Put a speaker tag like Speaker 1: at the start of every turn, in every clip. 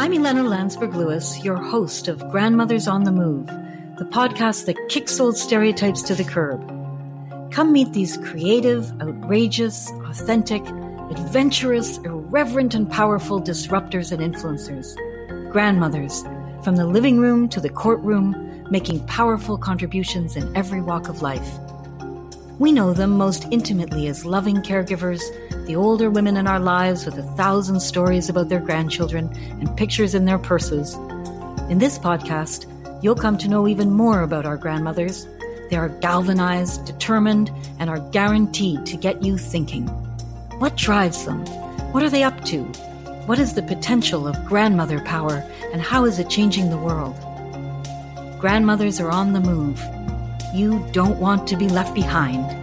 Speaker 1: I'm Ilana Landsberg Lewis, your host of Grandmothers on the Move, the podcast that kicks old stereotypes to the curb. Come meet these creative, outrageous, authentic, adventurous, irreverent, and powerful disruptors and influencers. Grandmothers, from the living room to the courtroom, making powerful contributions in every walk of life. We know them most intimately as loving caregivers, the older women in our lives with a thousand stories about their grandchildren and pictures in their purses. In this podcast, you'll come to know even more about our grandmothers. They are galvanized, determined, and are guaranteed to get you thinking. What drives them? What are they up to? What is the potential of grandmother power, and how is it changing the world? Grandmothers are on the move you don't want to be left behind.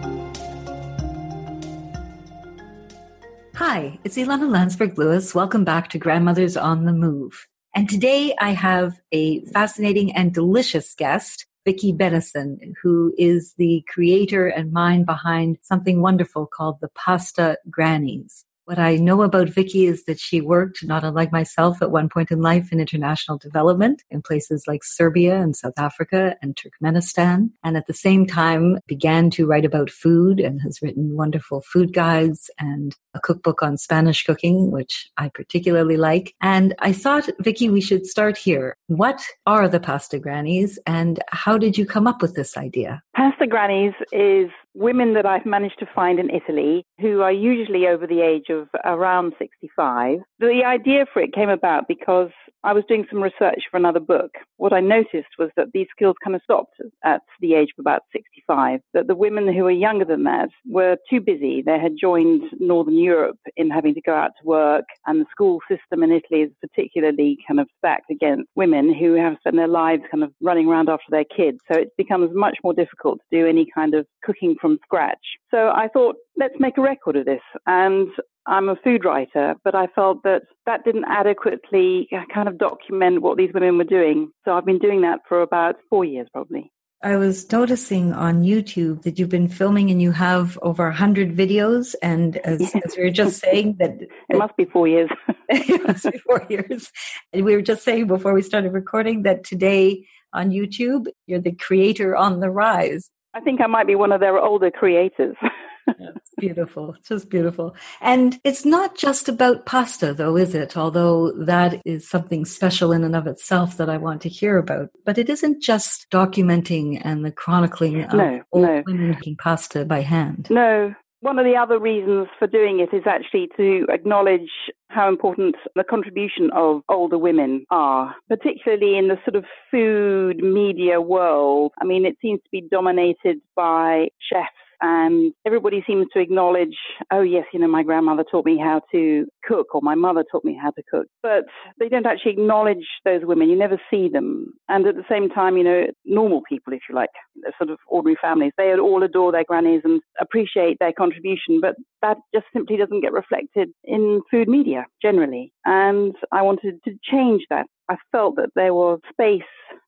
Speaker 1: Hi, it's Ilana Landsberg Lewis. Welcome back to Grandmothers on the Move. And today I have a fascinating and delicious guest, Vicki Bennison, who is the creator and mind behind something wonderful called the Pasta Grannies. What I know about Vicki is that she worked, not unlike myself, at one point in life in international development in places like Serbia and South Africa and Turkmenistan. And at the same time began to write about food and has written wonderful food guides and a cookbook on Spanish cooking, which I particularly like. And I thought, Vicki, we should start here. What are the pasta grannies and how did you come up with this idea?
Speaker 2: Pasta grannies is women that I've managed to find in Italy who are usually over the age of around 65. The idea for it came about because I was doing some research for another book. What I noticed was that these skills kind of stopped at the age of about 65, that the women who were younger than that were too busy. They had joined Northern Europe in having to go out to work, and the school system in Italy is particularly kind of stacked against women who have spent their lives kind of running around after their kids. So it becomes much more difficult to do any kind of cooking from scratch. So I thought, let's make a record of this. And I'm a food writer, but I felt that that didn't adequately kind of document what these women were doing. So I've been doing that for about four years, probably.
Speaker 1: I was noticing on YouTube that you've been filming and you have over 100 videos. And as, yes. as we were just saying, that
Speaker 2: it must be four years.
Speaker 1: it must be four years. And we were just saying before we started recording that today on YouTube, you're the creator on the rise.
Speaker 2: I think I might be one of their older creators.
Speaker 1: it's beautiful. Just beautiful. And it's not just about pasta, though, is it? Although that is something special in and of itself that I want to hear about. But it isn't just documenting and the chronicling of
Speaker 2: no,
Speaker 1: old
Speaker 2: no.
Speaker 1: women making pasta by hand.
Speaker 2: No. One of the other reasons for doing it is actually to acknowledge how important the contribution of older women are, particularly in the sort of food media world. I mean, it seems to be dominated by chefs and everybody seems to acknowledge, oh yes, you know, my grandmother taught me how to cook or my mother taught me how to cook. But they don't actually acknowledge those women. You never see them. And at the same time, you know, normal people, if you like, sort of ordinary families, they all adore their grannies and appreciate their contribution, but that just simply doesn't get reflected in food media generally. And I wanted to change that. I felt that there was space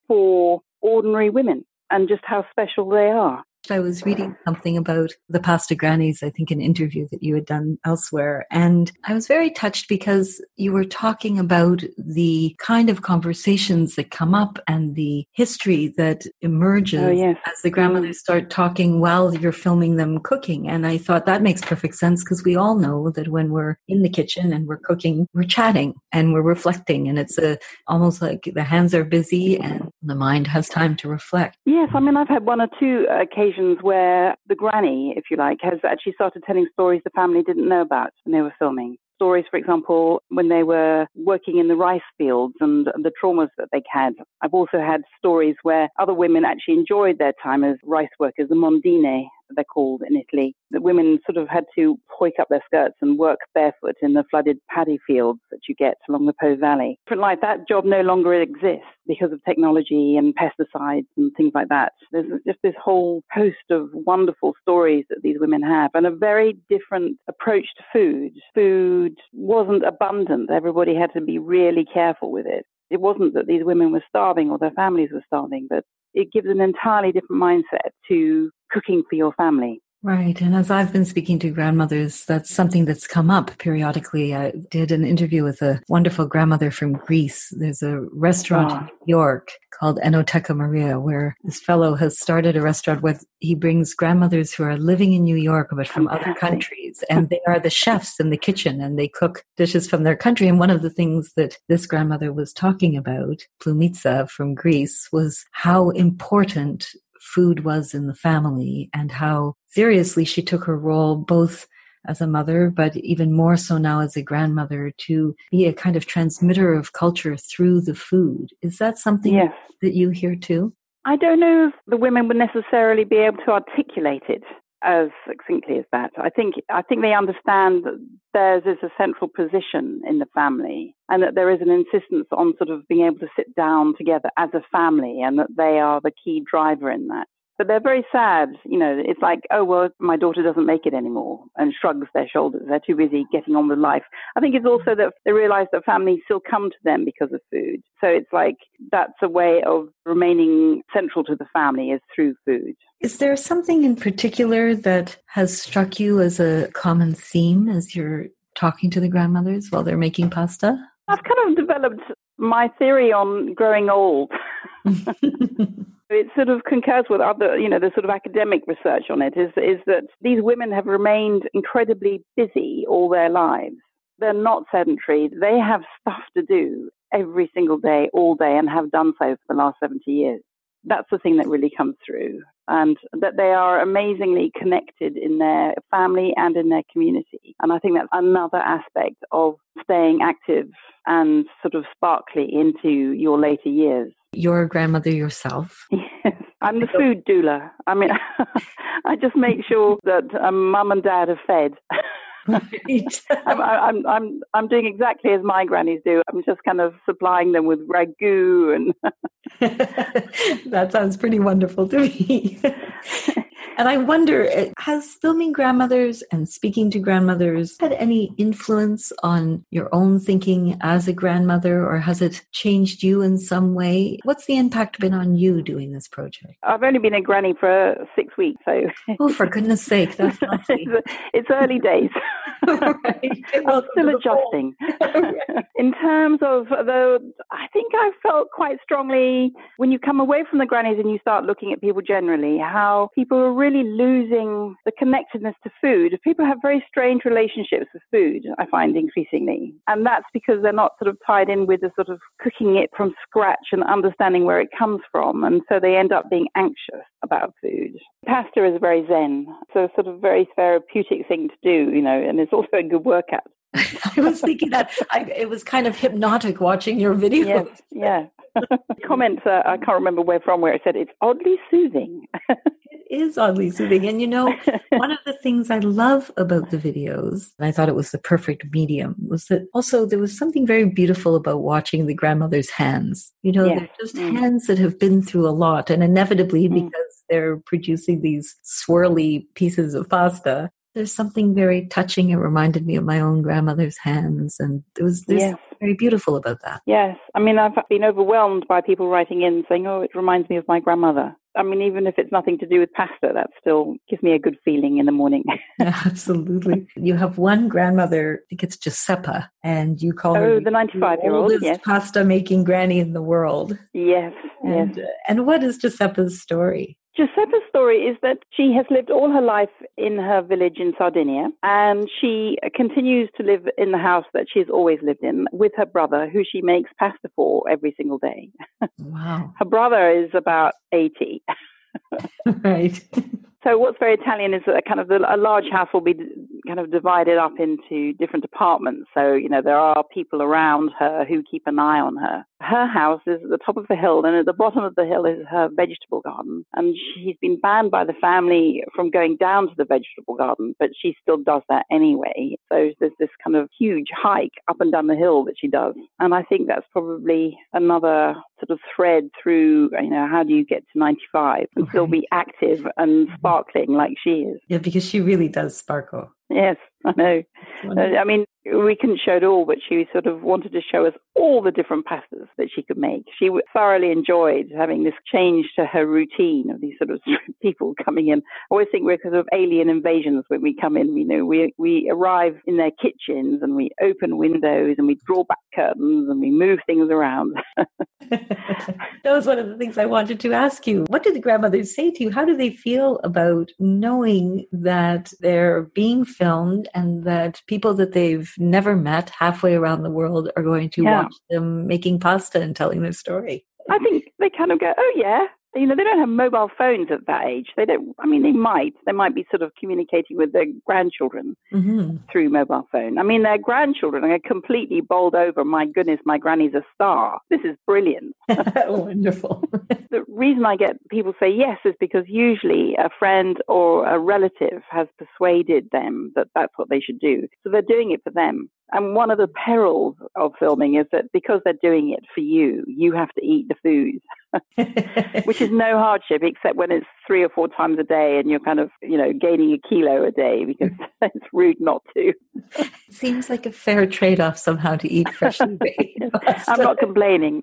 Speaker 2: for ordinary women and just how special they are.
Speaker 1: I was reading something about the pasta grannies, I think an interview that you had done elsewhere. And I was very touched because you were talking about the kind of conversations that come up and the history that emerges
Speaker 2: oh, yes.
Speaker 1: as the grandmothers start talking while you're filming them cooking. And I thought that makes perfect sense because we all know that when we're in the kitchen and we're cooking, we're chatting and we're reflecting. And it's a, almost like the hands are busy and the mind has time to reflect.
Speaker 2: Yes. I mean, I've had one or two occasions occasions where the granny, if you like, has actually started telling stories the family didn't know about when they were filming. Stories, for example, when they were working in the rice fields and the traumas that they had. I've also had stories where other women actually enjoyed their time as rice workers, the mondine, they're called in Italy. The women sort of had to hoik up their skirts and work barefoot in the flooded paddy fields that you get along the Po Valley. Different life, that job no longer exists because of technology and pesticides and things like that. There's just this whole host of wonderful stories that these women have and a very different approach to food. Food wasn't abundant. Everybody had to be really careful with it. It wasn't that these women were starving or their families were starving, but it gives an entirely different mindset to cooking for your family.
Speaker 1: Right. And as I've been speaking to grandmothers, that's something that's come up periodically. I did an interview with a wonderful grandmother from Greece. There's a restaurant oh. in ah. New York called Enoteca Maria, where this fellow has started a restaurant where he brings grandmothers who are living in New York, but from other countries. And they are the chefs in the kitchen and they cook dishes from their country. And one of the things that this grandmother was talking about, Plumitsa from Greece, was how important food was in the family and how seriously she took her role both as a mother, but even more so now as a grandmother to be a kind of transmitter of culture through the food. Is that something yes. that you hear too?
Speaker 2: I don't know if the women would necessarily be able to articulate it as succinctly as that. I think I think they understand that theirs is a central position in the family, and that there is an insistence on sort of being able to sit down together as a family, and that they are the key driver in that but they're very sad. You know, it's like, oh, well, my daughter doesn't make it anymore and shrugs their shoulders. They're too busy getting on with life. I think it's also that they realize that families still come to them because of food. So it's like that's a way of remaining central to the family is through food.
Speaker 1: Is there something in particular that has struck you as a common theme as you're talking to the grandmothers while they're making pasta?
Speaker 2: I've kind of developed my theory on growing old. it sort of concurs with other, you know, the sort of academic research on it is, is that these women have remained incredibly busy all their lives. They're not sedentary. They have stuff to do every single day, all day, and have done so for the last 70 years. That's the thing that really comes through. And that they are amazingly connected in their family and in their community. And I think that's another aspect of staying active and sort of sparkly into your later years.
Speaker 1: Your grandmother yourself?
Speaker 2: Yes, I'm the food doula. I mean, I just make sure that um, mum and dad are fed. Right. I'm, I'm, I'm, I'm doing exactly as my grannies do. I'm just kind of supplying them with ragu and.
Speaker 1: that sounds pretty wonderful to me. And I wonder, eh, has filming grandmothers and speaking to grandmothers had any influence on your own thinking as a grandmother, or has it changed you in some way? What's the impact been on you doing this project?
Speaker 2: I've only been a granny for six weeks, so.
Speaker 1: Oh, for goodness sake, that's
Speaker 2: it's, it's early days. Right. I'm still adjusting. in terms of, though, I think I felt quite strongly when you come away from the grannies and you start looking at people generally, how people are really losing the connectedness to food. People have very strange relationships with food, I find increasingly. And that's because they're not sort of tied in with the sort of cooking it from scratch and understanding where it comes from. And so they end up being anxious about food. Pasta is very zen, so sort of very therapeutic thing to do, you know, and it's also a good workout.
Speaker 1: I was thinking that I, it was kind of hypnotic watching your videos.
Speaker 2: Yes, yeah. Comments, uh, I can't remember where from, where it said it's oddly soothing.
Speaker 1: it is oddly soothing. And you know, one of the things I love about the videos, and I thought it was the perfect medium, was that also there was something very beautiful about watching the grandmother's hands. You know, they're just mm. hands that have been through a lot, and inevitably, mm. because they're producing these swirly pieces of pasta, there's something very touching. It reminded me of my own grandmother's hands, and it was there's yes. very beautiful about that.
Speaker 2: Yes, I mean I've been overwhelmed by people writing in saying, "Oh, it reminds me of my grandmother." I mean, even if it's nothing to do with pasta, that still gives me a good feeling in the morning.
Speaker 1: absolutely. You have one grandmother, I think it's Giuseppa, and you call
Speaker 2: oh,
Speaker 1: her
Speaker 2: the 95 year old
Speaker 1: yes. pasta making granny in the world.
Speaker 2: Yes.
Speaker 1: And,
Speaker 2: yes. Uh,
Speaker 1: and what is Giuseppa's story?
Speaker 2: Giuseppa's story is that she has lived all her life in her village in Sardinia, and she continues to live in the house that she's always lived in with her brother, who she makes pasta for every single day.
Speaker 1: Wow.
Speaker 2: her brother is about 80.
Speaker 1: right.
Speaker 2: So what's very Italian is that kind of a large house will be kind of divided up into different departments. So you know there are people around her who keep an eye on her. Her house is at the top of the hill, and at the bottom of the hill is her vegetable garden. And she's been banned by the family from going down to the vegetable garden, but she still does that anyway. So there's this kind of huge hike up and down the hill that she does. And I think that's probably another sort of thread through. You know, how do you get to 95 and still be active and sparkling like she is.
Speaker 1: Yeah, because she really does sparkle.
Speaker 2: Yes, I know. Uh, I mean, we couldn't show it all, but she sort of wanted to show us all the different pastas that she could make. She thoroughly enjoyed having this change to her routine of these sort of people coming in. I always think we're sort of alien invasions when we come in. You know, we we arrive in their kitchens and we open windows and we draw back curtains and we move things around.
Speaker 1: that was one of the things I wanted to ask you. What do the grandmothers say to you? How do they feel about knowing that they're being filmed and that people that they've never met halfway around the world are going to yeah. watch them making pasta and telling their story?
Speaker 2: I think they kind of go, oh, yeah, you know, they don't have mobile phones at that age. They don't, I mean, they might. They might be sort of communicating with their grandchildren mm-hmm. through mobile phone. I mean, their grandchildren are completely bowled over. My goodness, my granny's a star. This is brilliant.
Speaker 1: Wonderful.
Speaker 2: the reason I get people say yes is because usually a friend or a relative has persuaded them that that's what they should do. So they're doing it for them. And one of the perils of filming is that because they're doing it for you, you have to eat the food, which is no hardship except when it's three or four times a day and you're kind of, you know, gaining a kilo a day because it's rude not to.
Speaker 1: Seems like a fair trade off somehow to eat freshly baked.
Speaker 2: I'm not complaining.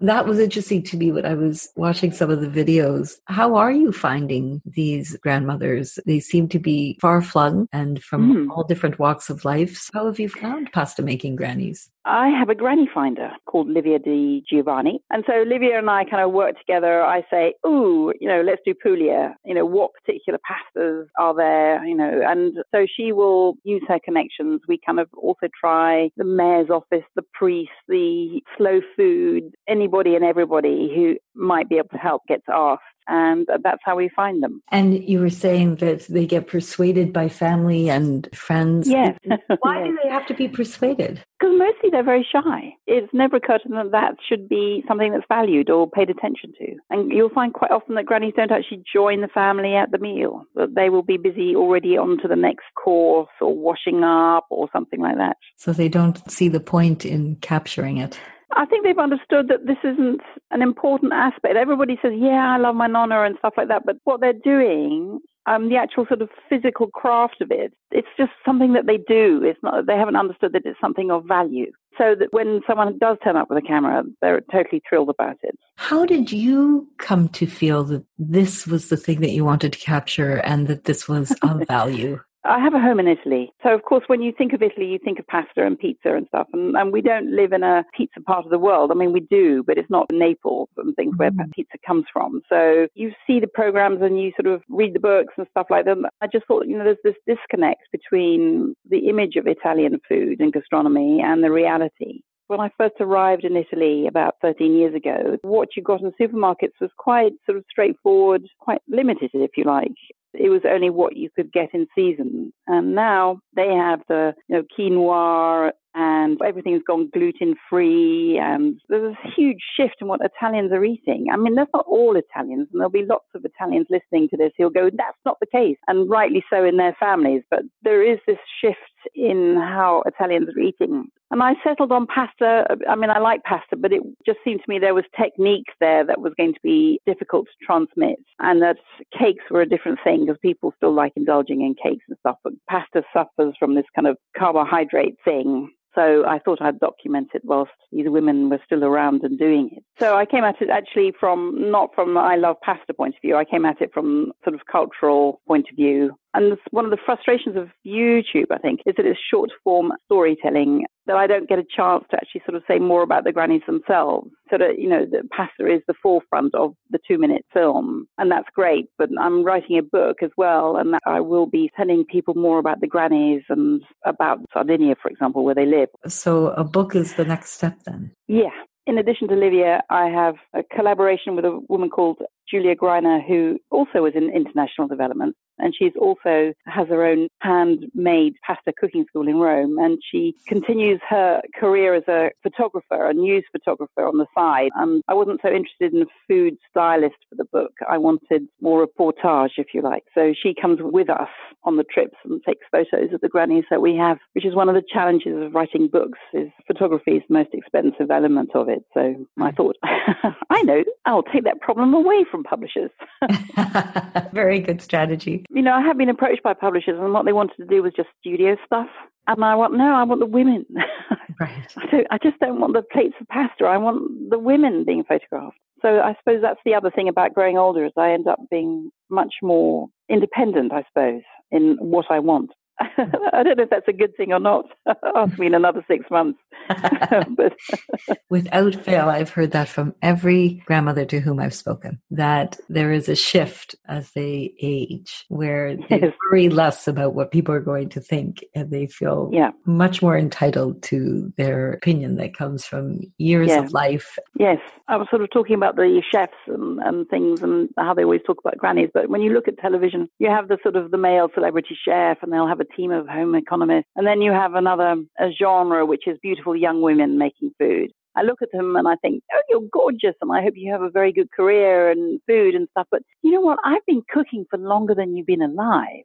Speaker 1: That was interesting to me when I was watching some of the videos. How are you finding these grandmothers? They seem to be far flung and from mm. all different walks of life. So How have you found pasta making grannies?
Speaker 2: I have a granny finder called Livia Di Giovanni. And so Livia and I kind of work together. I say, ooh, you know, let's do Puglia. You know, what particular pastas are there? You know, and so she will use her connections. We kind of also try the mayor's office, the priest, the slow food, anybody and everybody who might be able to help gets asked and that's how we find them.
Speaker 1: And you were saying that they get persuaded by family and friends.
Speaker 2: Yes.
Speaker 1: Why do they have to be persuaded?
Speaker 2: Because mostly they're very shy. It's never occurred to them that that should be something that's valued or paid attention to. And you'll find quite often that grannies don't actually join the family at the meal, that they will be busy already on to the next course or washing up or something like that.
Speaker 1: So they don't see the point in capturing it.
Speaker 2: I think they've understood that this isn't an important aspect. Everybody says, yeah, I love my nonna and stuff like that. But what they're doing, um, the actual sort of physical craft of it, it's just something that they do. It's not, they haven't understood that it's something of value. So that when someone does turn up with a camera, they're totally thrilled about it.
Speaker 1: How did you come to feel that this was the thing that you wanted to capture and that this was of value?
Speaker 2: I have a home in Italy. So, of course, when you think of Italy, you think of pasta and pizza and stuff. And, and we don't live in a pizza part of the world. I mean, we do, but it's not Naples and things where mm. pizza comes from. So you see the programs and you sort of read the books and stuff like that. I just thought, you know, there's this disconnect between the image of Italian food and gastronomy and the reality. When I first arrived in Italy about 13 years ago, what you got in supermarkets was quite sort of straightforward, quite limited, if you like it was only what you could get in season. And now they have the you know, quinoa and everything's gone gluten free and there's a huge shift in what Italians are eating. I mean, that's not all Italians and there'll be lots of Italians listening to this who'll go, that's not the case. And rightly so in their families. But there is this shift in how Italians are eating. And I settled on pasta. I mean, I like pasta, but it just seemed to me there was techniques there that was going to be difficult to transmit and that cakes were a different thing because people still like indulging in cakes and stuff. But pasta suffers from this kind of carbohydrate thing so I thought I'd document it whilst these women were still around and doing it. So I came at it actually from not from I love pasta point of view. I came at it from sort of cultural point of view. And one of the frustrations of YouTube, I think, is that it's short form storytelling that I don't get a chance to actually sort of say more about the grannies themselves. So that, you know, the pasta is the forefront of the two minute film. And that's great. But I'm writing a book as well. And I will be telling people more about the grannies and about Sardinia, for example, where they live.
Speaker 1: So a book is the next step then?
Speaker 2: Yeah. In addition to Livia, I have a collaboration with a woman called Julia Greiner, who also is in international development. And she's also has her own handmade pasta cooking school in Rome. And she continues her career as a photographer, a news photographer on the side. And I wasn't so interested in a food stylist for the book. I wanted more reportage, if you like. So she comes with us on the trips and takes photos of the grannies that we have, which is one of the challenges of writing books is photography is the most expensive element of it. So I hmm. thought, I know, I'll take that problem away from publishers.
Speaker 1: Very good strategy
Speaker 2: you know, I have been approached by publishers, and what they wanted to do was just studio stuff. And I want, no, I want the women.
Speaker 1: Right.
Speaker 2: I, don't, I just don't want the plates of pasta. I want the women being photographed. So I suppose that's the other thing about growing older is I end up being much more independent, I suppose, in what I want. I don't know if that's a good thing or not. Ask me in another six months.
Speaker 1: but Without fail, I've heard that from every grandmother to whom I've spoken that there is a shift as they age where they yes. worry less about what people are going to think and they feel yeah. much more entitled to their opinion that comes from years yeah. of life.
Speaker 2: Yes. I was sort of talking about the chefs and, and things and how they always talk about grannies. But when you look at television, you have the sort of the male celebrity chef and they'll have a team of home economists. And then you have another a genre, which is beautiful young women making food. I look at them and I think, oh, you're gorgeous, and I hope you have a very good career and food and stuff. But you know what? I've been cooking for longer than you've been alive.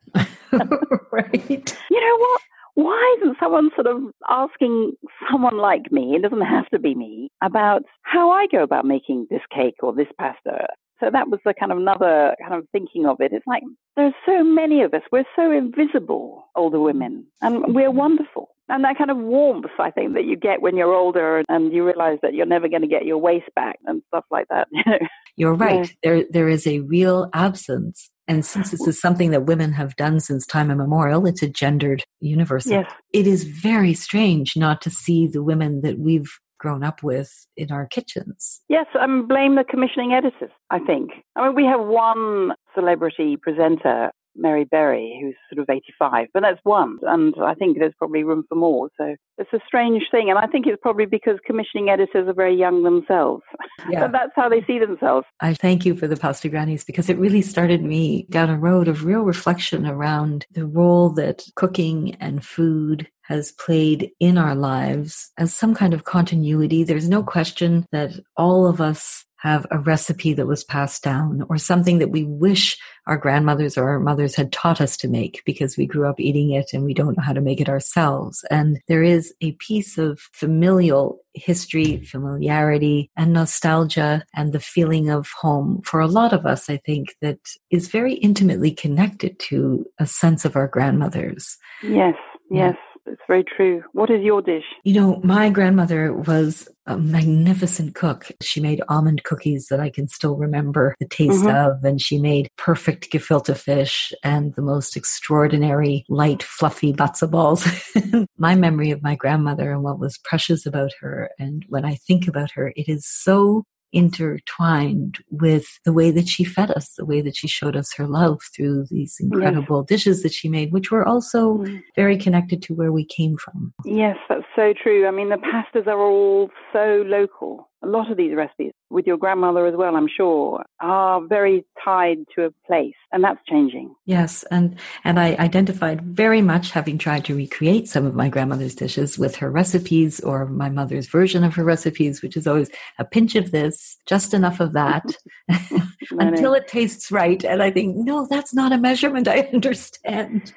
Speaker 1: right.
Speaker 2: You know what? Why isn't someone sort of asking someone like me, it doesn't have to be me, about how I go about making this cake or this pasta? So that was the kind of another kind of thinking of it. It's like there's so many of us. We're so invisible, older women, and we're mm-hmm. wonderful. And that kind of warmth, I think, that you get when you're older and you realize that you're never going to get your waist back and stuff like that.
Speaker 1: you're right. Yeah. There, there is a real absence. And since this is something that women have done since time immemorial, it's a gendered universe.
Speaker 2: Yes.
Speaker 1: It is very strange not to see the women that we've grown up with in our kitchens.
Speaker 2: Yes, I um, blame the commissioning editors, I think. I mean, we have one celebrity presenter Mary Berry, who's sort of 85, but that's one. And I think there's probably room for more. So it's a strange thing. And I think it's probably because commissioning editors are very young themselves. Yeah. but that's how they see themselves.
Speaker 1: I thank you for the Pasta Grannies because it really started me down a road of real reflection around the role that cooking and food has played in our lives as some kind of continuity. There's no question that all of us have a recipe that was passed down or something that we wish our grandmothers or our mothers had taught us to make because we grew up eating it and we don't know how to make it ourselves. And there is a piece of familial history, familiarity and nostalgia and the feeling of home for a lot of us, I think that is very intimately connected to a sense of our grandmothers.
Speaker 2: Yes, yes. It's very true. What is your dish?
Speaker 1: You know, my grandmother was a magnificent cook. She made almond cookies that I can still remember the taste mm-hmm. of, and she made perfect gefilte fish and the most extraordinary light, fluffy matzo balls. my memory of my grandmother and what was precious about her, and when I think about her, it is so intertwined with the way that she fed us, the way that she showed us her love through these incredible yes. dishes that she made, which were also very connected to where we came from.
Speaker 2: Yes, that's so true. I mean, the pastas are all so local a lot of these recipes with your grandmother as well, I'm sure, are very tied to a place, and that's changing.
Speaker 1: Yes, and and I identified very much having tried to recreate some of my grandmother's dishes with her recipes or my mother's version of her recipes, which is always a pinch of this, just enough of that, until it tastes right. And I think, no, that's not a measurement I understand.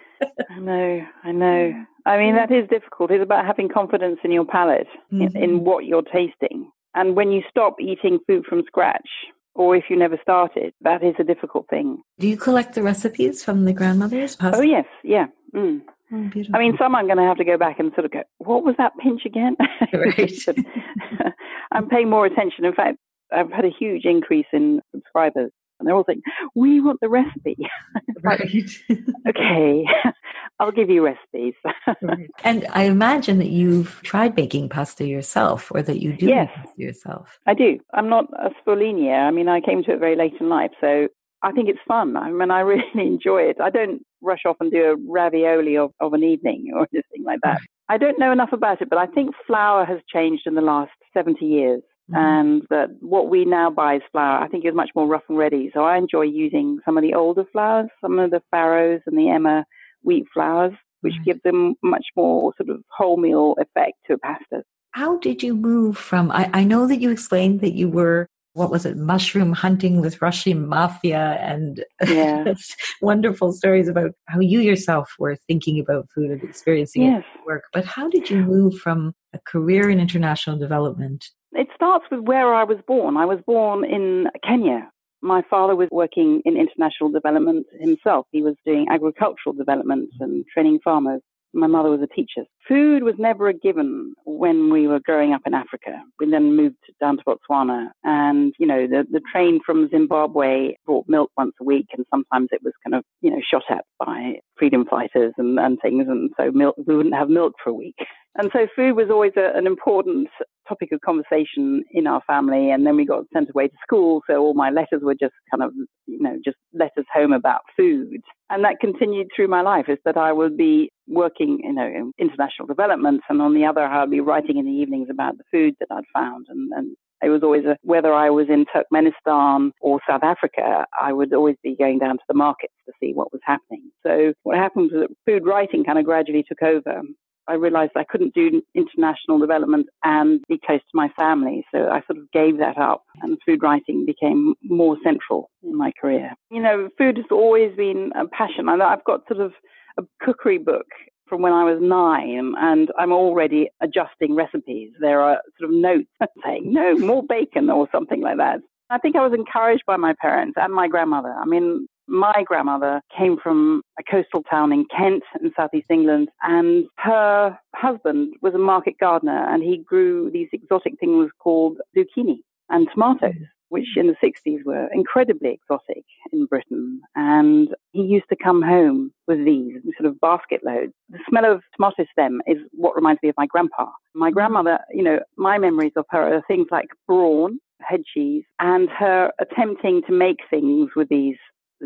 Speaker 2: I know, I know. I mean, that is difficult. It's about having confidence in your palate, mm-hmm. in, in what you're tasting. And when you stop eating food from scratch, or if you never started, that is a difficult thing.
Speaker 1: Do you collect the recipes from the grandmothers?
Speaker 2: Oh, yes, yeah. Mm. Oh, I mean, some I'm going to have to go back and sort of go, what was that pinch again? I'm paying more attention. In fact, I've had a huge increase in subscribers and they're all saying, "We want the recipe." right. okay, I'll give you recipes.
Speaker 1: right. And I imagine that you've tried baking pasta yourself, or that you do
Speaker 2: yes,
Speaker 1: yourself.
Speaker 2: I do. I'm not a sfoglina. I mean, I came to it very late in life, so I think it's fun. I mean, I really enjoy it. I don't rush off and do a ravioli of, of an evening or anything like that. I don't know enough about it, but I think flour has changed in the last 70 years. Mm-hmm. And that what we now buy is flour, I think is much more rough and ready. So I enjoy using some of the older flours, some of the Farrows and the emmer wheat flours, which mm-hmm. give them much more sort of wholemeal effect to a pasta.
Speaker 1: How did you move from? I, I know that you explained that you were what was it, mushroom hunting with Russian mafia and
Speaker 2: yeah.
Speaker 1: wonderful stories about how you yourself were thinking about food and experiencing yes. it at work. But how did you move from a career in international development
Speaker 2: it starts with where I was born. I was born in Kenya. My father was working in international development himself. He was doing agricultural development and training farmers. My mother was a teacher. Food was never a given when we were growing up in Africa. We then moved down to Botswana and, you know, the, the train from Zimbabwe brought milk once a week and sometimes it was kind of, you know, shot at by freedom fighters and, and things. And so milk, we wouldn't have milk for a week. And so food was always a, an important topic of conversation in our family. And then we got sent away to school. So all my letters were just kind of, you know, just letters home about food. And that continued through my life is that I would be working, you know, in international development. And on the other, I'd be writing in the evenings about the food that I'd found. And, and it was always a, whether I was in Turkmenistan or South Africa, I would always be going down to the markets to see what was happening. So what happened was that food writing kind of gradually took over. I realized I couldn't do international development and be close to my family. So I sort of gave that up and food writing became more central in my career. You know, food has always been a passion. I've got sort of a cookery book from when I was nine, and I'm already adjusting recipes. There are sort of notes saying, no, more bacon or something like that. I think I was encouraged by my parents and my grandmother. I mean, my grandmother came from a coastal town in Kent in southeast England, and her husband was a market gardener, and he grew these exotic things called zucchini and tomatoes, which in the 60s were incredibly exotic in Britain. And he used to come home with these sort of basket loads. The smell of tomato stem is what reminds me of my grandpa. My grandmother, you know, my memories of her are things like brawn, head cheese, and her attempting to make things with these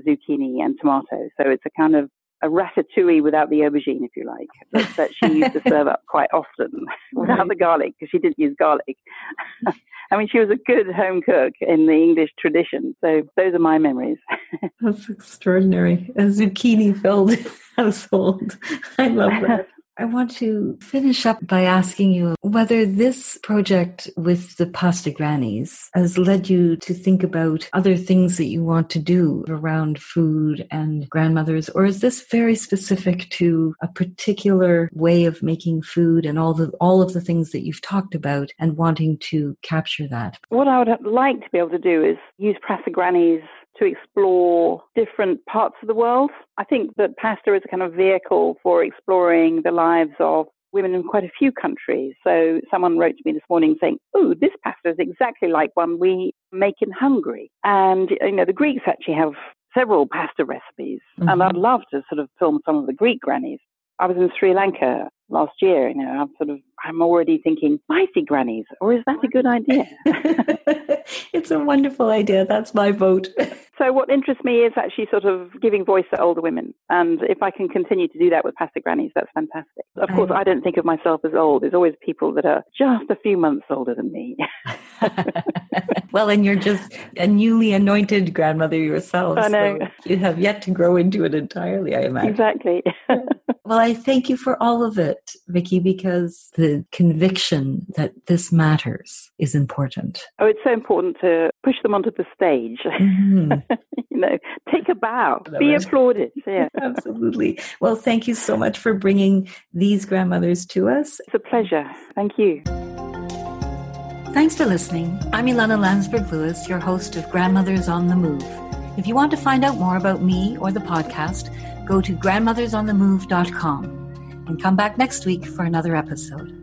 Speaker 2: zucchini and tomatoes. So it's a kind of a ratatouille without the aubergine, if you like, that, that she used to serve up quite often without right. the garlic, because she didn't use garlic. I mean, she was a good home cook in the English tradition. So those are my memories.
Speaker 1: That's extraordinary. A zucchini filled household. I love that. I want to finish up by asking you whether this project with the pasta grannies has led you to think about other things that you want to do around food and grandmothers, or is this very specific to a particular way of making food and all the all of the things that you've talked about and wanting to capture that?
Speaker 2: What I would like to be able to do is use pasta grannies to explore different parts of the world. I think that PASTA is a kind of vehicle for exploring the lives of women in quite a few countries. So someone wrote to me this morning saying, "Oh, this pasta is exactly like one we make in Hungary." And you know, the Greeks actually have several pasta recipes, mm-hmm. and I'd love to sort of film some of the Greek grannies. I was in Sri Lanka last year. You know, I'm sort of, I'm already thinking spicy grannies, or is that a good idea?
Speaker 1: it's a wonderful idea. That's my vote.
Speaker 2: so, what interests me is actually sort of giving voice to older women, and if I can continue to do that with pasta grannies, that's fantastic. Of course, I don't think of myself as old. There's always people that are just a few months older than me.
Speaker 1: well, and you're just a newly anointed grandmother yourself.
Speaker 2: I know. So
Speaker 1: you have yet to grow into it entirely, I imagine.
Speaker 2: Exactly.
Speaker 1: Well, I thank you for all of it, Vicki, because the conviction that this matters is important.
Speaker 2: Oh, it's so important to push them onto the stage. Mm-hmm. you know, take a bow, be applauded. Yeah.
Speaker 1: Absolutely. Well, thank you so much for bringing these grandmothers to us.
Speaker 2: It's a pleasure. Thank you.
Speaker 1: Thanks for listening. I'm Ilana Landsberg Lewis, your host of Grandmothers on the Move. If you want to find out more about me or the podcast, go to grandmothersonthemove.com and come back next week for another episode.